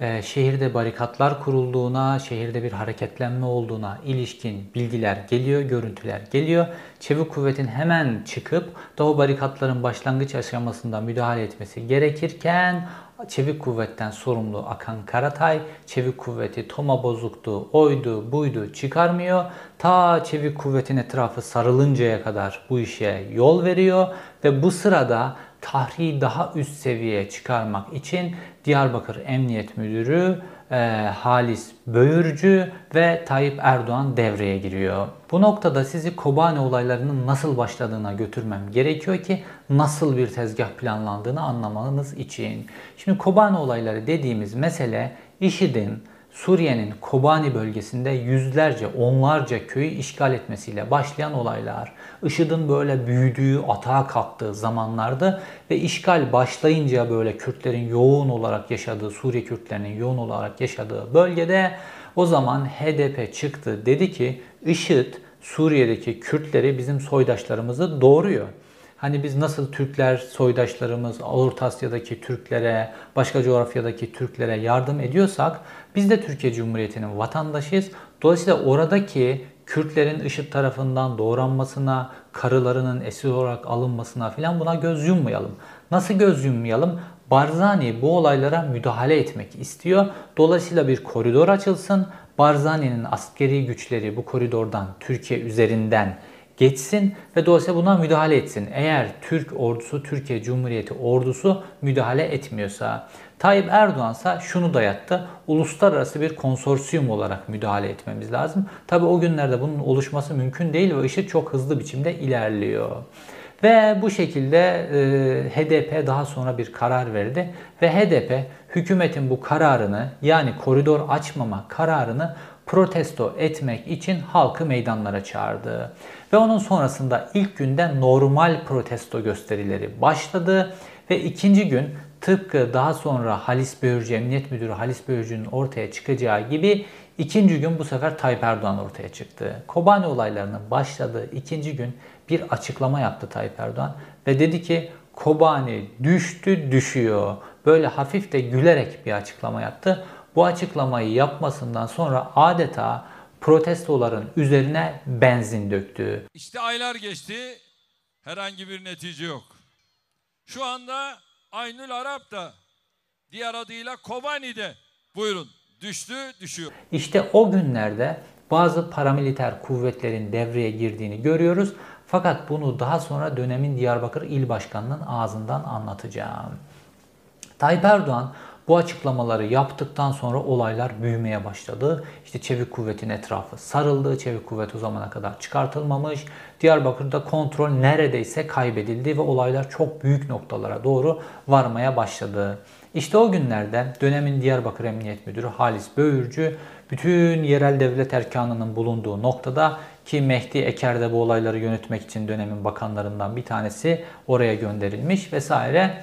Speaker 1: e, şehirde barikatlar kurulduğuna, şehirde bir hareketlenme olduğuna ilişkin bilgiler geliyor, görüntüler geliyor. Çevik kuvvetin hemen çıkıp da o barikatların başlangıç aşamasında müdahale etmesi gerekirken Çevik kuvvetten sorumlu Akan Karatay, çevik kuvveti toma bozuktu, oydu, buydu çıkarmıyor. Ta çevik kuvvetin etrafı sarılıncaya kadar bu işe yol veriyor ve bu sırada tahriyi daha üst seviyeye çıkarmak için Diyarbakır Emniyet Müdürü e, Halis Böğürcü ve Tayyip Erdoğan devreye giriyor. Bu noktada sizi Kobani olaylarının nasıl başladığına götürmem gerekiyor ki nasıl bir tezgah planlandığını anlamanız için. Şimdi Kobani olayları dediğimiz mesele IŞİD'in Suriye'nin Kobani bölgesinde yüzlerce, onlarca köyü işgal etmesiyle başlayan olaylar. IŞİD'in böyle büyüdüğü, atağa kalktığı zamanlardı ve işgal başlayınca böyle Kürtlerin yoğun olarak yaşadığı, Suriye Kürtlerinin yoğun olarak yaşadığı bölgede o zaman HDP çıktı. Dedi ki IŞİD Suriye'deki Kürtleri bizim soydaşlarımızı doğuruyor. Hani biz nasıl Türkler soydaşlarımız Orta Asya'daki Türklere, başka coğrafyadaki Türklere yardım ediyorsak biz de Türkiye Cumhuriyeti'nin vatandaşıyız. Dolayısıyla oradaki Kürtlerin IŞİD tarafından doğranmasına, karılarının esir olarak alınmasına filan buna göz yummayalım. Nasıl göz yummayalım? Barzani bu olaylara müdahale etmek istiyor. Dolayısıyla bir koridor açılsın. Barzani'nin askeri güçleri bu koridordan Türkiye üzerinden geçsin ve dolayısıyla buna müdahale etsin. Eğer Türk ordusu, Türkiye Cumhuriyeti ordusu müdahale etmiyorsa. Tayyip Erdoğan ise şunu dayattı. Uluslararası bir konsorsiyum olarak müdahale etmemiz lazım. Tabi o günlerde bunun oluşması mümkün değil ve işi çok hızlı biçimde ilerliyor. Ve bu şekilde e, HDP daha sonra bir karar verdi ve HDP hükümetin bu kararını yani koridor açmama kararını protesto etmek için halkı meydanlara çağırdı. Ve onun sonrasında ilk günden normal protesto gösterileri başladı ve ikinci gün tıpkı daha sonra Halis Böğürcü, Emniyet Müdürü Halis Böğürcü'nün ortaya çıkacağı gibi ikinci gün bu sefer Tayyip Erdoğan ortaya çıktı. Kobani olaylarının başladığı ikinci gün bir açıklama yaptı Tayyip Erdoğan ve dedi ki Kobani düştü düşüyor. Böyle hafif de gülerek bir açıklama yaptı. Bu açıklamayı yapmasından sonra adeta protestoların üzerine benzin döktü.
Speaker 2: İşte aylar geçti. Herhangi bir netice yok. Şu anda Aynül Arap da diğer adıyla Kobani'de buyurun düştü düşüyor.
Speaker 1: İşte o günlerde bazı paramiliter kuvvetlerin devreye girdiğini görüyoruz. Fakat bunu daha sonra dönemin Diyarbakır İl Başkanı'nın ağzından anlatacağım. Tayyip Erdoğan bu açıklamaları yaptıktan sonra olaylar büyümeye başladı. İşte çevik kuvvetin etrafı sarıldı. Çevik kuvvet o zamana kadar çıkartılmamış. Diyarbakır'da kontrol neredeyse kaybedildi ve olaylar çok büyük noktalara doğru varmaya başladı. İşte o günlerde dönemin Diyarbakır Emniyet Müdürü Halis Böğürcü bütün yerel devlet erkanının bulunduğu noktada ki Mehdi Eker de bu olayları yönetmek için dönemin bakanlarından bir tanesi oraya gönderilmiş vesaire.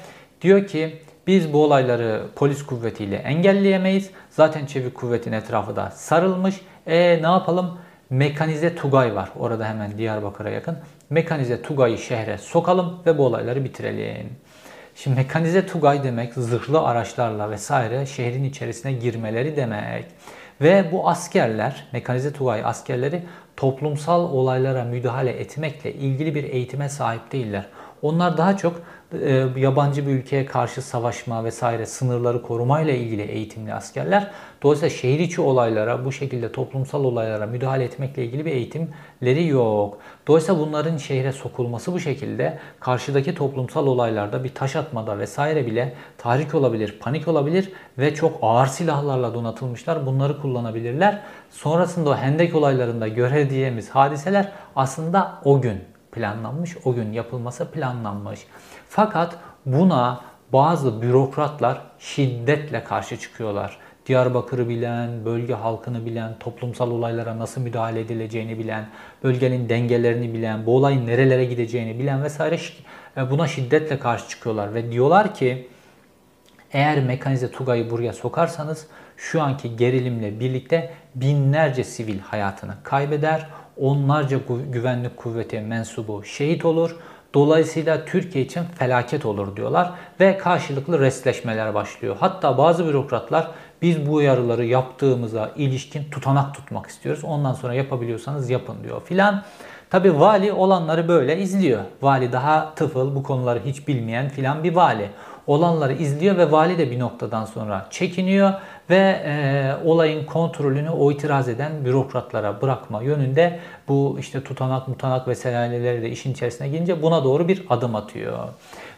Speaker 1: Diyor ki biz bu olayları polis kuvvetiyle engelleyemeyiz. Zaten çevik kuvvetin etrafı da sarılmış. E ne yapalım? Mekanize Tugay var. Orada hemen Diyarbakır'a yakın. Mekanize Tugay'ı şehre sokalım ve bu olayları bitirelim. Şimdi mekanize Tugay demek zırhlı araçlarla vesaire şehrin içerisine girmeleri demek. Ve bu askerler, mekanize Tugay askerleri toplumsal olaylara müdahale etmekle ilgili bir eğitime sahip değiller. Onlar daha çok e, yabancı bir ülkeye karşı savaşma vesaire sınırları korumayla ilgili eğitimli askerler. Dolayısıyla şehir içi olaylara, bu şekilde toplumsal olaylara müdahale etmekle ilgili bir eğitimleri yok. Dolayısıyla bunların şehre sokulması bu şekilde karşıdaki toplumsal olaylarda bir taş atmada vesaire bile tahrik olabilir, panik olabilir ve çok ağır silahlarla donatılmışlar. Bunları kullanabilirler. Sonrasında o hendek olaylarında görediğimiz hadiseler aslında o gün planlanmış, o gün yapılması planlanmış. Fakat buna bazı bürokratlar şiddetle karşı çıkıyorlar. Diyarbakır'ı bilen, bölge halkını bilen, toplumsal olaylara nasıl müdahale edileceğini bilen, bölgenin dengelerini bilen, bu olayın nerelere gideceğini bilen vesaire e, buna şiddetle karşı çıkıyorlar ve diyorlar ki eğer mekanize Tugay'ı buraya sokarsanız şu anki gerilimle birlikte binlerce sivil hayatını kaybeder onlarca güvenlik kuvveti mensubu şehit olur. Dolayısıyla Türkiye için felaket olur diyorlar ve karşılıklı restleşmeler başlıyor. Hatta bazı bürokratlar biz bu uyarıları yaptığımıza ilişkin tutanak tutmak istiyoruz. Ondan sonra yapabiliyorsanız yapın diyor filan. Tabi vali olanları böyle izliyor. Vali daha tıfıl bu konuları hiç bilmeyen filan bir vali. Olanları izliyor ve vali de bir noktadan sonra çekiniyor ve e, olayın kontrolünü o itiraz eden bürokratlara bırakma yönünde bu işte tutanak mutanak vesaireleri de işin içerisine girince buna doğru bir adım atıyor.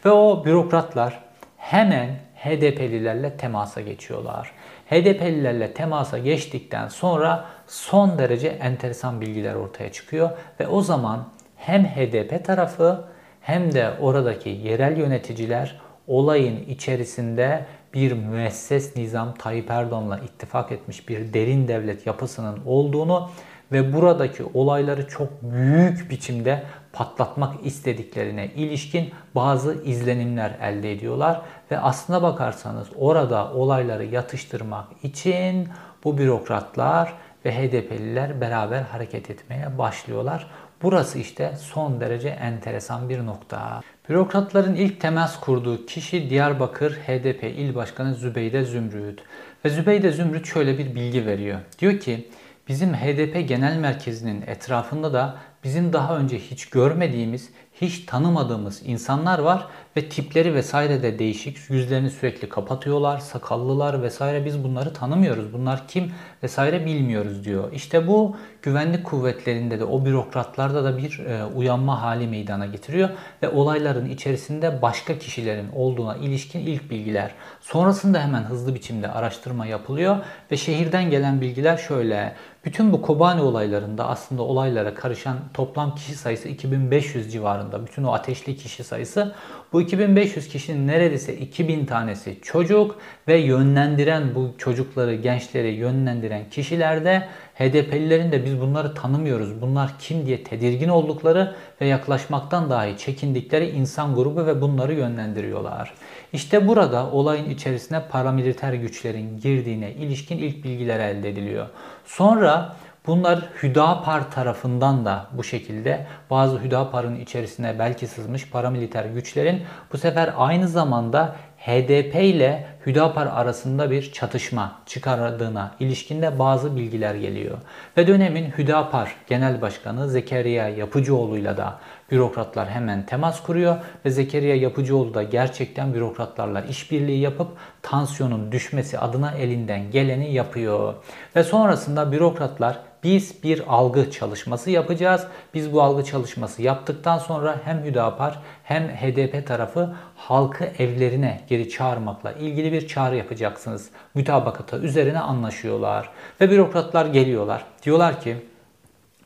Speaker 1: Ve o bürokratlar hemen HDP'lilerle temasa geçiyorlar. HDP'lilerle temasa geçtikten sonra son derece enteresan bilgiler ortaya çıkıyor ve o zaman hem HDP tarafı hem de oradaki yerel yöneticiler olayın içerisinde bir müesses nizam Tayyip Erdoğan'la ittifak etmiş bir derin devlet yapısının olduğunu ve buradaki olayları çok büyük biçimde patlatmak istediklerine ilişkin bazı izlenimler elde ediyorlar ve aslına bakarsanız orada olayları yatıştırmak için bu bürokratlar ve HDP'liler beraber hareket etmeye başlıyorlar. Burası işte son derece enteresan bir nokta. Bürokratların ilk temas kurduğu kişi Diyarbakır HDP İl Başkanı Zübeyde Zümrüt. Ve Zübeyde Zümrüt şöyle bir bilgi veriyor. Diyor ki bizim HDP Genel Merkezi'nin etrafında da bizim daha önce hiç görmediğimiz hiç tanımadığımız insanlar var ve tipleri vesaire de değişik. Yüzlerini sürekli kapatıyorlar, sakallılar vesaire biz bunları tanımıyoruz. Bunlar kim vesaire bilmiyoruz diyor. İşte bu güvenlik kuvvetlerinde de o bürokratlarda da bir e, uyanma hali meydana getiriyor ve olayların içerisinde başka kişilerin olduğuna ilişkin ilk bilgiler. Sonrasında hemen hızlı biçimde araştırma yapılıyor ve şehirden gelen bilgiler şöyle. Bütün bu Kobani olaylarında aslında olaylara karışan toplam kişi sayısı 2500 civarında. Bütün o ateşli kişi sayısı. Bu 2500 kişinin neredeyse 2000 tanesi çocuk ve yönlendiren bu çocukları, gençleri yönlendiren kişilerde HDP'lilerin de biz bunları tanımıyoruz. Bunlar kim diye tedirgin oldukları ve yaklaşmaktan dahi çekindikleri insan grubu ve bunları yönlendiriyorlar. İşte burada olayın içerisine paramiliter güçlerin girdiğine ilişkin ilk bilgiler elde ediliyor. Sonra Bunlar Hüdapar tarafından da bu şekilde bazı Hüdapar'ın içerisine belki sızmış paramiliter güçlerin bu sefer aynı zamanda HDP ile Hüdapar arasında bir çatışma çıkardığına ilişkinde bazı bilgiler geliyor. Ve dönemin Hüdapar Genel Başkanı Zekeriya Yapıcıoğlu'yla da bürokratlar hemen temas kuruyor ve Zekeriya Yapıcıoğlu da gerçekten bürokratlarla işbirliği yapıp tansiyonun düşmesi adına elinden geleni yapıyor. Ve sonrasında bürokratlar biz bir algı çalışması yapacağız. Biz bu algı çalışması yaptıktan sonra hem Hüdapar hem HDP tarafı halkı evlerine geri çağırmakla ilgili bir çağrı yapacaksınız. Mütabakata üzerine anlaşıyorlar. Ve bürokratlar geliyorlar. Diyorlar ki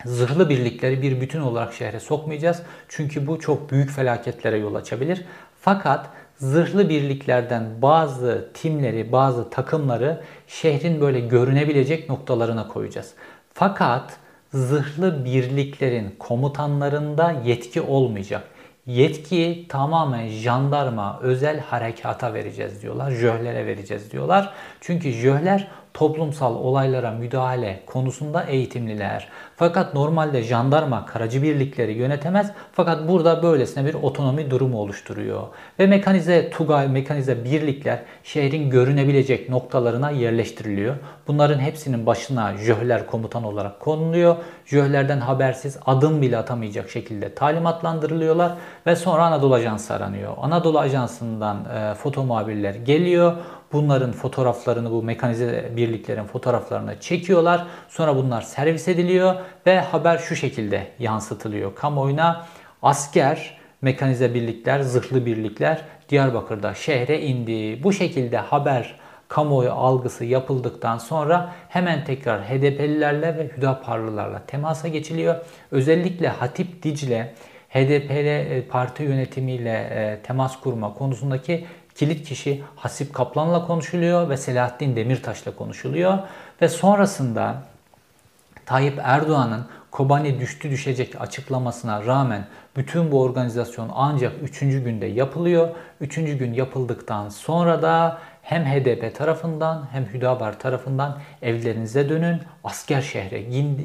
Speaker 1: zırhlı birlikleri bir bütün olarak şehre sokmayacağız. Çünkü bu çok büyük felaketlere yol açabilir. Fakat zırhlı birliklerden bazı timleri, bazı takımları şehrin böyle görünebilecek noktalarına koyacağız. Fakat zırhlı birliklerin komutanlarında yetki olmayacak. Yetkiyi tamamen jandarma, özel harekata vereceğiz diyorlar. Jöhlere vereceğiz diyorlar. Çünkü jöhler toplumsal olaylara müdahale konusunda eğitimliler. Fakat normalde jandarma karacı birlikleri yönetemez. Fakat burada böylesine bir otonomi durumu oluşturuyor. Ve mekanize tugay, mekanize birlikler şehrin görünebilecek noktalarına yerleştiriliyor. Bunların hepsinin başına jöhler komutan olarak konuluyor. Jöhlerden habersiz adım bile atamayacak şekilde talimatlandırılıyorlar ve sonra Anadolu Ajansı aranıyor. Anadolu Ajansı'ndan e, foto muhabirler geliyor. Bunların fotoğraflarını bu mekanize birliklerin fotoğraflarını çekiyorlar. Sonra bunlar servis ediliyor ve haber şu şekilde yansıtılıyor kamuoyuna. Asker, mekanize birlikler, zırhlı birlikler Diyarbakır'da şehre indi. Bu şekilde haber kamuoyu algısı yapıldıktan sonra hemen tekrar HDP'lilerle ve Hüdaparlılarla temasa geçiliyor. Özellikle Hatip Dicle HDP'li parti yönetimiyle e, temas kurma konusundaki kilit kişi Hasip Kaplan'la konuşuluyor ve Selahattin Demirtaş'la konuşuluyor. Ve sonrasında Tayyip Erdoğan'ın Kobani düştü düşecek açıklamasına rağmen bütün bu organizasyon ancak 3. günde yapılıyor. 3. gün yapıldıktan sonra da hem HDP tarafından hem Hüdabar tarafından evlerinize dönün. Asker şehre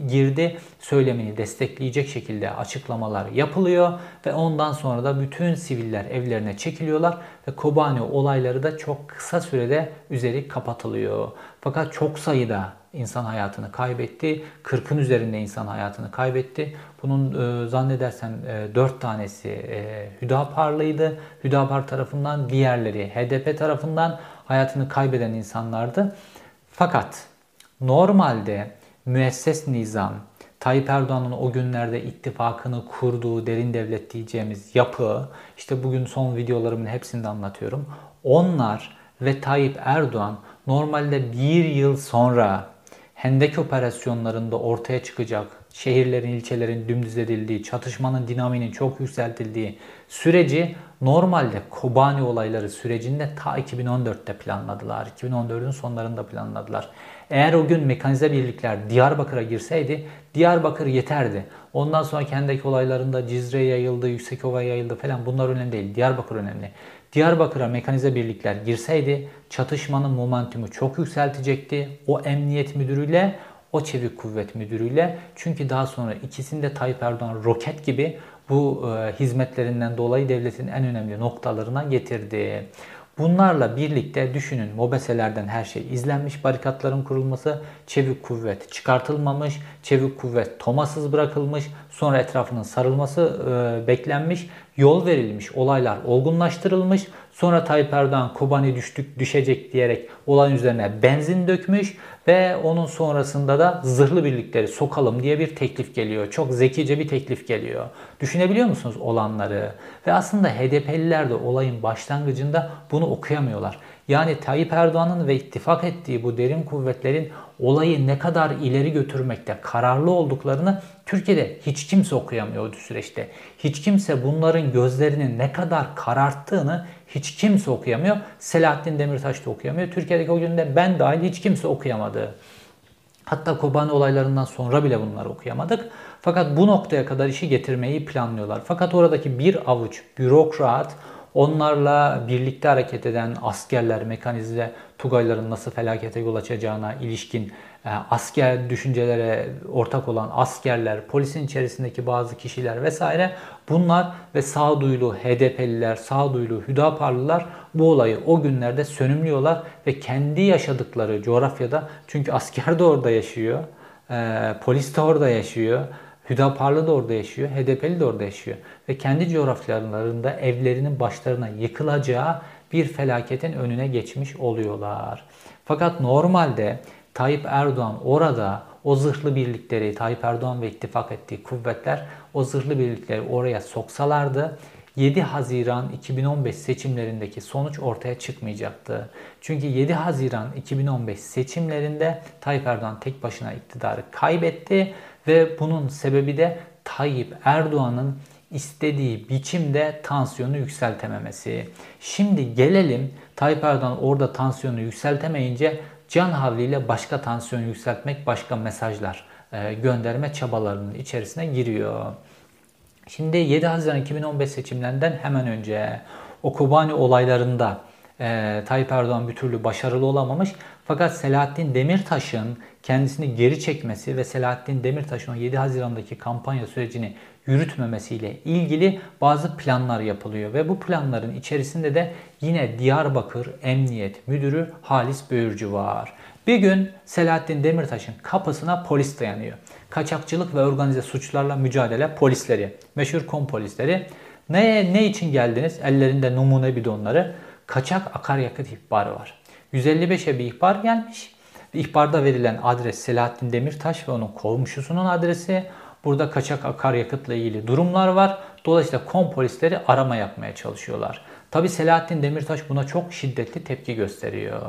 Speaker 1: girdi. Söylemini destekleyecek şekilde açıklamalar yapılıyor ve ondan sonra da bütün siviller evlerine çekiliyorlar ve Kobani olayları da çok kısa sürede üzeri kapatılıyor. Fakat çok sayıda insan hayatını kaybetti. 40'ın üzerinde insan hayatını kaybetti. Bunun e, zannedersem e, 4 tanesi e, Hüdaparlıydı. Hüdapar tarafından diğerleri HDP tarafından hayatını kaybeden insanlardı. Fakat normalde müesses nizam, Tayyip Erdoğan'ın o günlerde ittifakını kurduğu derin devlet diyeceğimiz yapı, işte bugün son videolarımın hepsinde anlatıyorum. Onlar ve Tayyip Erdoğan normalde bir yıl sonra Hendek operasyonlarında ortaya çıkacak şehirlerin, ilçelerin dümdüz edildiği, çatışmanın dinaminin çok yükseltildiği süreci normalde Kobani olayları sürecinde ta 2014'te planladılar. 2014'ün sonlarında planladılar. Eğer o gün mekanize birlikler Diyarbakır'a girseydi Diyarbakır yeterdi. Ondan sonra kendi olaylarında Cizre yayıldı, Yüksekova yayıldı falan bunlar önemli değil. Diyarbakır önemli. Diyarbakır'a mekanize birlikler girseydi çatışmanın momentumu çok yükseltecekti. O emniyet müdürüyle o çevik kuvvet müdürüyle. Çünkü daha sonra ikisinde Tayyip Erdoğan roket gibi bu e, hizmetlerinden dolayı devletin en önemli noktalarına getirdi. Bunlarla birlikte düşünün mobeselerden her şey izlenmiş barikatların kurulması, çevik kuvvet çıkartılmamış, çevik kuvvet tomasız bırakılmış, sonra etrafının sarılması e, beklenmiş, yol verilmiş, olaylar olgunlaştırılmış, sonra Tayyip Erdoğan Kobani düştük düşecek diyerek olayın üzerine benzin dökmüş ve onun sonrasında da zırhlı birlikleri sokalım diye bir teklif geliyor. Çok zekice bir teklif geliyor. Düşünebiliyor musunuz olanları? Ve aslında HDP'liler de olayın başlangıcında bunu okuyamıyorlar. Yani Tayyip Erdoğan'ın ve ittifak ettiği bu derin kuvvetlerin olayı ne kadar ileri götürmekte kararlı olduklarını Türkiye'de hiç kimse okuyamıyordu süreçte. Hiç kimse bunların gözlerinin ne kadar kararttığını hiç kimse okuyamıyor. Selahattin Demirtaş da okuyamıyor. Türkiye'deki o günde ben dahil hiç kimse okuyamadı. Hatta Kobani olaylarından sonra bile bunları okuyamadık. Fakat bu noktaya kadar işi getirmeyi planlıyorlar. Fakat oradaki bir avuç bürokrat, onlarla birlikte hareket eden askerler, mekanize Tugayların nasıl felakete yol açacağına ilişkin e, asker düşüncelere ortak olan askerler, polisin içerisindeki bazı kişiler vesaire bunlar ve sağduyulu HDP'liler, sağduyulu Hüdaparlılar bu olayı o günlerde sönümlüyorlar ve kendi yaşadıkları coğrafyada çünkü asker de orada yaşıyor, e, polis de orada yaşıyor, Hüdaparlı da orada yaşıyor, HDP'li de orada yaşıyor ve kendi coğrafyalarında evlerinin başlarına yıkılacağı bir felaketin önüne geçmiş oluyorlar. Fakat normalde Tayyip Erdoğan orada o zırhlı birlikleri, Tayyip Erdoğan ve ittifak ettiği kuvvetler o zırhlı birlikleri oraya soksalardı 7 Haziran 2015 seçimlerindeki sonuç ortaya çıkmayacaktı. Çünkü 7 Haziran 2015 seçimlerinde Tayyip Erdoğan tek başına iktidarı kaybetti ve bunun sebebi de Tayyip Erdoğan'ın istediği biçimde tansiyonu yükseltememesi. Şimdi gelelim Tayyip Erdoğan orada tansiyonu yükseltemeyince can havliyle başka tansiyon yükseltmek, başka mesajlar e, gönderme çabalarının içerisine giriyor. Şimdi 7 Haziran 2015 seçimlerinden hemen önce o Kobani olaylarında e, Tayyip Erdoğan bir türlü başarılı olamamış. Fakat Selahattin Demirtaş'ın kendisini geri çekmesi ve Selahattin Demirtaş'ın 7 Haziran'daki kampanya sürecini yürütmemesiyle ilgili bazı planlar yapılıyor ve bu planların içerisinde de yine Diyarbakır Emniyet Müdürü Halis Böğürcü var. Bir gün Selahattin Demirtaş'ın kapısına polis dayanıyor. Kaçakçılık ve organize suçlarla mücadele polisleri, meşhur kom polisleri. Ne, ne için geldiniz? Ellerinde numune bidonları. Kaçak akaryakıt ihbarı var. 155'e bir ihbar gelmiş. İhbarda verilen adres Selahattin Demirtaş ve onun komşusunun adresi. Burada kaçak akaryakıtla ilgili durumlar var. Dolayısıyla kom polisleri arama yapmaya çalışıyorlar. Tabi Selahattin Demirtaş buna çok şiddetli tepki gösteriyor.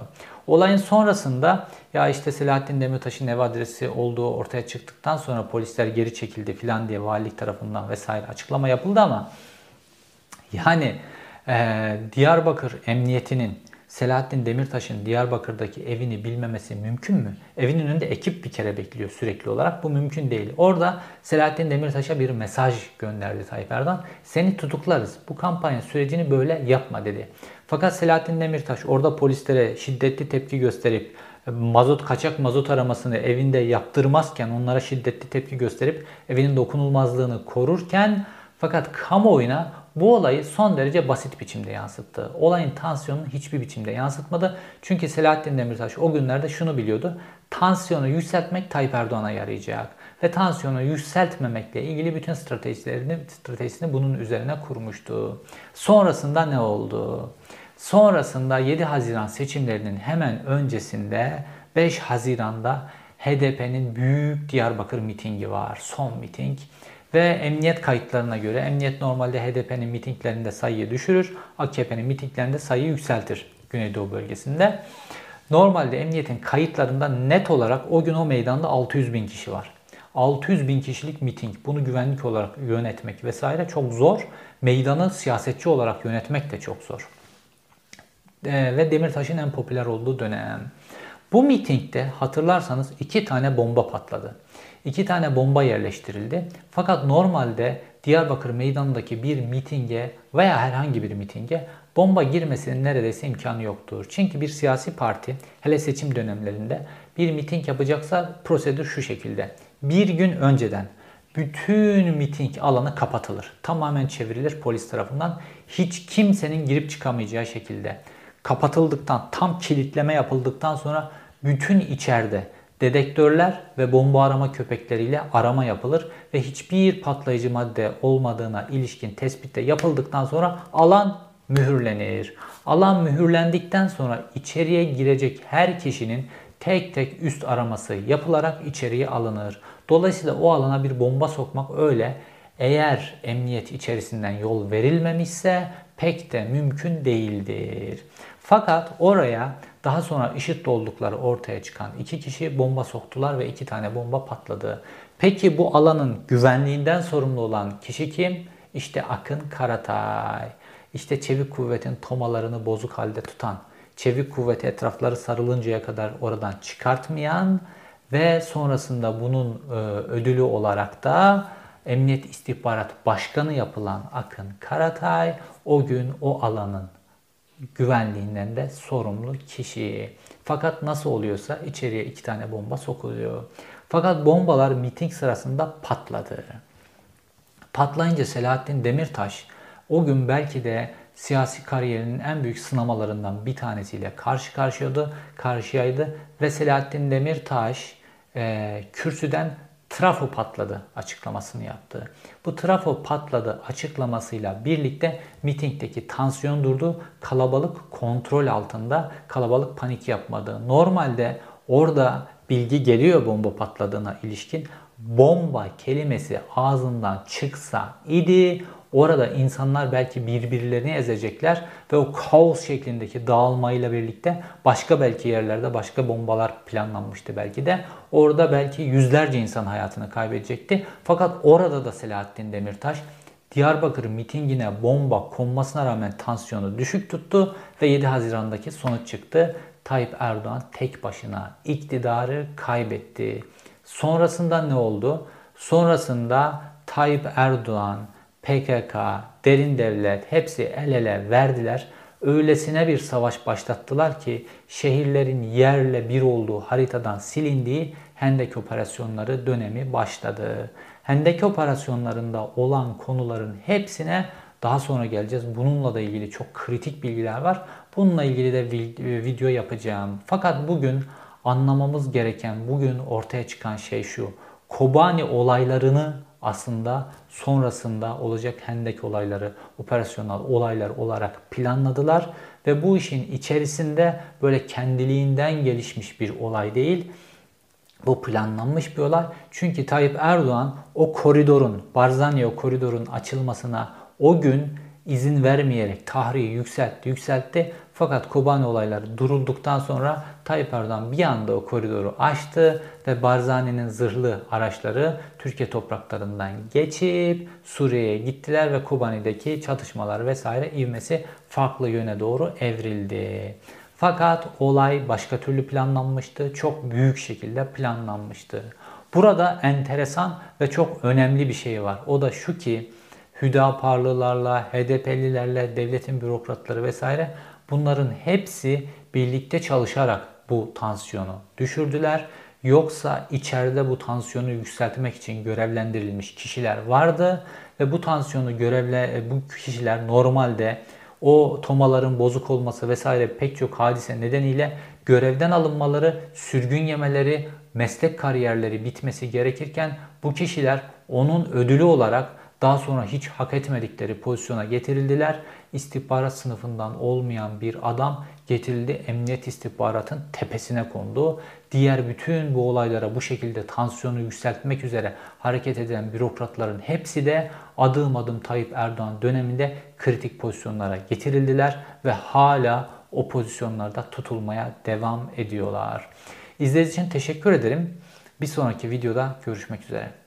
Speaker 1: Olayın sonrasında ya işte Selahattin Demirtaş'ın ev adresi olduğu ortaya çıktıktan sonra polisler geri çekildi filan diye valilik tarafından vesaire açıklama yapıldı ama yani e, Diyarbakır Emniyetinin Selahattin Demirtaş'ın Diyarbakır'daki evini bilmemesi mümkün mü? Evinin önünde ekip bir kere bekliyor sürekli olarak. Bu mümkün değil. Orada Selahattin Demirtaş'a bir mesaj gönderdi Tayyip Erdoğan. Seni tutuklarız. Bu kampanya sürecini böyle yapma dedi. Fakat Selahattin Demirtaş orada polislere şiddetli tepki gösterip mazot kaçak mazot aramasını evinde yaptırmazken onlara şiddetli tepki gösterip evinin dokunulmazlığını korurken fakat kamuoyuna bu olayı son derece basit biçimde yansıttı. Olayın tansiyonunu hiçbir biçimde yansıtmadı. Çünkü Selahattin Demirtaş o günlerde şunu biliyordu. Tansiyonu yükseltmek Tayyip Erdoğan'a yarayacak. Ve tansiyonu yükseltmemekle ilgili bütün stratejilerini, stratejisini bunun üzerine kurmuştu. Sonrasında ne oldu? Sonrasında 7 Haziran seçimlerinin hemen öncesinde 5 Haziran'da HDP'nin büyük Diyarbakır mitingi var. Son miting. Ve emniyet kayıtlarına göre emniyet normalde HDP'nin mitinglerinde sayıyı düşürür. AKP'nin mitinglerinde sayıyı yükseltir Güneydoğu bölgesinde. Normalde emniyetin kayıtlarında net olarak o gün o meydanda 600 bin kişi var. 600 bin kişilik miting, bunu güvenlik olarak yönetmek vesaire çok zor. Meydanı siyasetçi olarak yönetmek de çok zor. Ee, ve Demirtaş'ın en popüler olduğu dönem. Bu mitingde hatırlarsanız iki tane bomba patladı iki tane bomba yerleştirildi. Fakat normalde Diyarbakır meydanındaki bir mitinge veya herhangi bir mitinge bomba girmesinin neredeyse imkanı yoktur. Çünkü bir siyasi parti hele seçim dönemlerinde bir miting yapacaksa prosedür şu şekilde. Bir gün önceden bütün miting alanı kapatılır. Tamamen çevrilir polis tarafından. Hiç kimsenin girip çıkamayacağı şekilde. kapatıldıktan, tam kilitleme yapıldıktan sonra bütün içeride dedektörler ve bomba arama köpekleriyle arama yapılır ve hiçbir patlayıcı madde olmadığına ilişkin tespitte yapıldıktan sonra alan mühürlenir. Alan mühürlendikten sonra içeriye girecek her kişinin tek tek üst araması yapılarak içeriye alınır. Dolayısıyla o alana bir bomba sokmak öyle eğer emniyet içerisinden yol verilmemişse pek de mümkün değildir. Fakat oraya daha sonra IŞİD'de oldukları ortaya çıkan iki kişi bomba soktular ve iki tane bomba patladı. Peki bu alanın güvenliğinden sorumlu olan kişi kim? İşte Akın Karatay. İşte çevik kuvvetin tomalarını bozuk halde tutan, çevik kuvveti etrafları sarılıncaya kadar oradan çıkartmayan ve sonrasında bunun e, ödülü olarak da Emniyet İstihbarat Başkanı yapılan Akın Karatay o gün o alanın güvenliğinden de sorumlu kişi. Fakat nasıl oluyorsa içeriye iki tane bomba sokuluyor. Fakat bombalar miting sırasında patladı. Patlayınca Selahattin Demirtaş o gün belki de siyasi kariyerinin en büyük sınamalarından bir tanesiyle karşı karşıyaydı, karşıyaydı ve Selahattin Demirtaş e, kürsüden trafo patladı açıklamasını yaptı. Bu trafo patladı açıklamasıyla birlikte mitingdeki tansiyon durdu. Kalabalık kontrol altında, kalabalık panik yapmadı. Normalde orada bilgi geliyor bomba patladığına ilişkin. Bomba kelimesi ağzından çıksa idi Orada insanlar belki birbirlerini ezecekler ve o kaos şeklindeki dağılmayla birlikte başka belki yerlerde başka bombalar planlanmıştı belki de. Orada belki yüzlerce insan hayatını kaybedecekti. Fakat orada da Selahattin Demirtaş Diyarbakır mitingine bomba konmasına rağmen tansiyonu düşük tuttu ve 7 Haziran'daki sonuç çıktı. Tayyip Erdoğan tek başına iktidarı kaybetti. Sonrasında ne oldu? Sonrasında Tayyip Erdoğan PKK, derin devlet hepsi el ele verdiler. Öylesine bir savaş başlattılar ki şehirlerin yerle bir olduğu haritadan silindiği Hendek operasyonları dönemi başladı. Hendek operasyonlarında olan konuların hepsine daha sonra geleceğiz. Bununla da ilgili çok kritik bilgiler var. Bununla ilgili de video yapacağım. Fakat bugün anlamamız gereken, bugün ortaya çıkan şey şu. Kobani olaylarını aslında sonrasında olacak hendek olayları, operasyonel olaylar olarak planladılar ve bu işin içerisinde böyle kendiliğinden gelişmiş bir olay değil. Bu planlanmış bir olay. Çünkü Tayyip Erdoğan o koridorun, Barzanya koridorun açılmasına o gün izin vermeyerek tahriyi yükseltti, yükseltti. Fakat Kobani olayları durulduktan sonra Tayyip Erdoğan bir anda o koridoru açtı ve Barzani'nin zırhlı araçları Türkiye topraklarından geçip Suriye'ye gittiler ve Kobani'deki çatışmalar vesaire ivmesi farklı yöne doğru evrildi. Fakat olay başka türlü planlanmıştı. Çok büyük şekilde planlanmıştı. Burada enteresan ve çok önemli bir şey var. O da şu ki Hüdaparlılarla, HDP'lilerle, devletin bürokratları vesaire bunların hepsi birlikte çalışarak bu tansiyonu düşürdüler. Yoksa içeride bu tansiyonu yükseltmek için görevlendirilmiş kişiler vardı ve bu tansiyonu görevle e, bu kişiler normalde o tomaların bozuk olması vesaire pek çok hadise nedeniyle görevden alınmaları, sürgün yemeleri, meslek kariyerleri bitmesi gerekirken bu kişiler onun ödülü olarak daha sonra hiç hak etmedikleri pozisyona getirildiler. İstihbarat sınıfından olmayan bir adam getirildi. Emniyet istihbaratın tepesine kondu. Diğer bütün bu olaylara bu şekilde tansiyonu yükseltmek üzere hareket eden bürokratların hepsi de adım adım Tayyip Erdoğan döneminde kritik pozisyonlara getirildiler ve hala o pozisyonlarda tutulmaya devam ediyorlar. İzlediğiniz için teşekkür ederim. Bir sonraki videoda görüşmek üzere.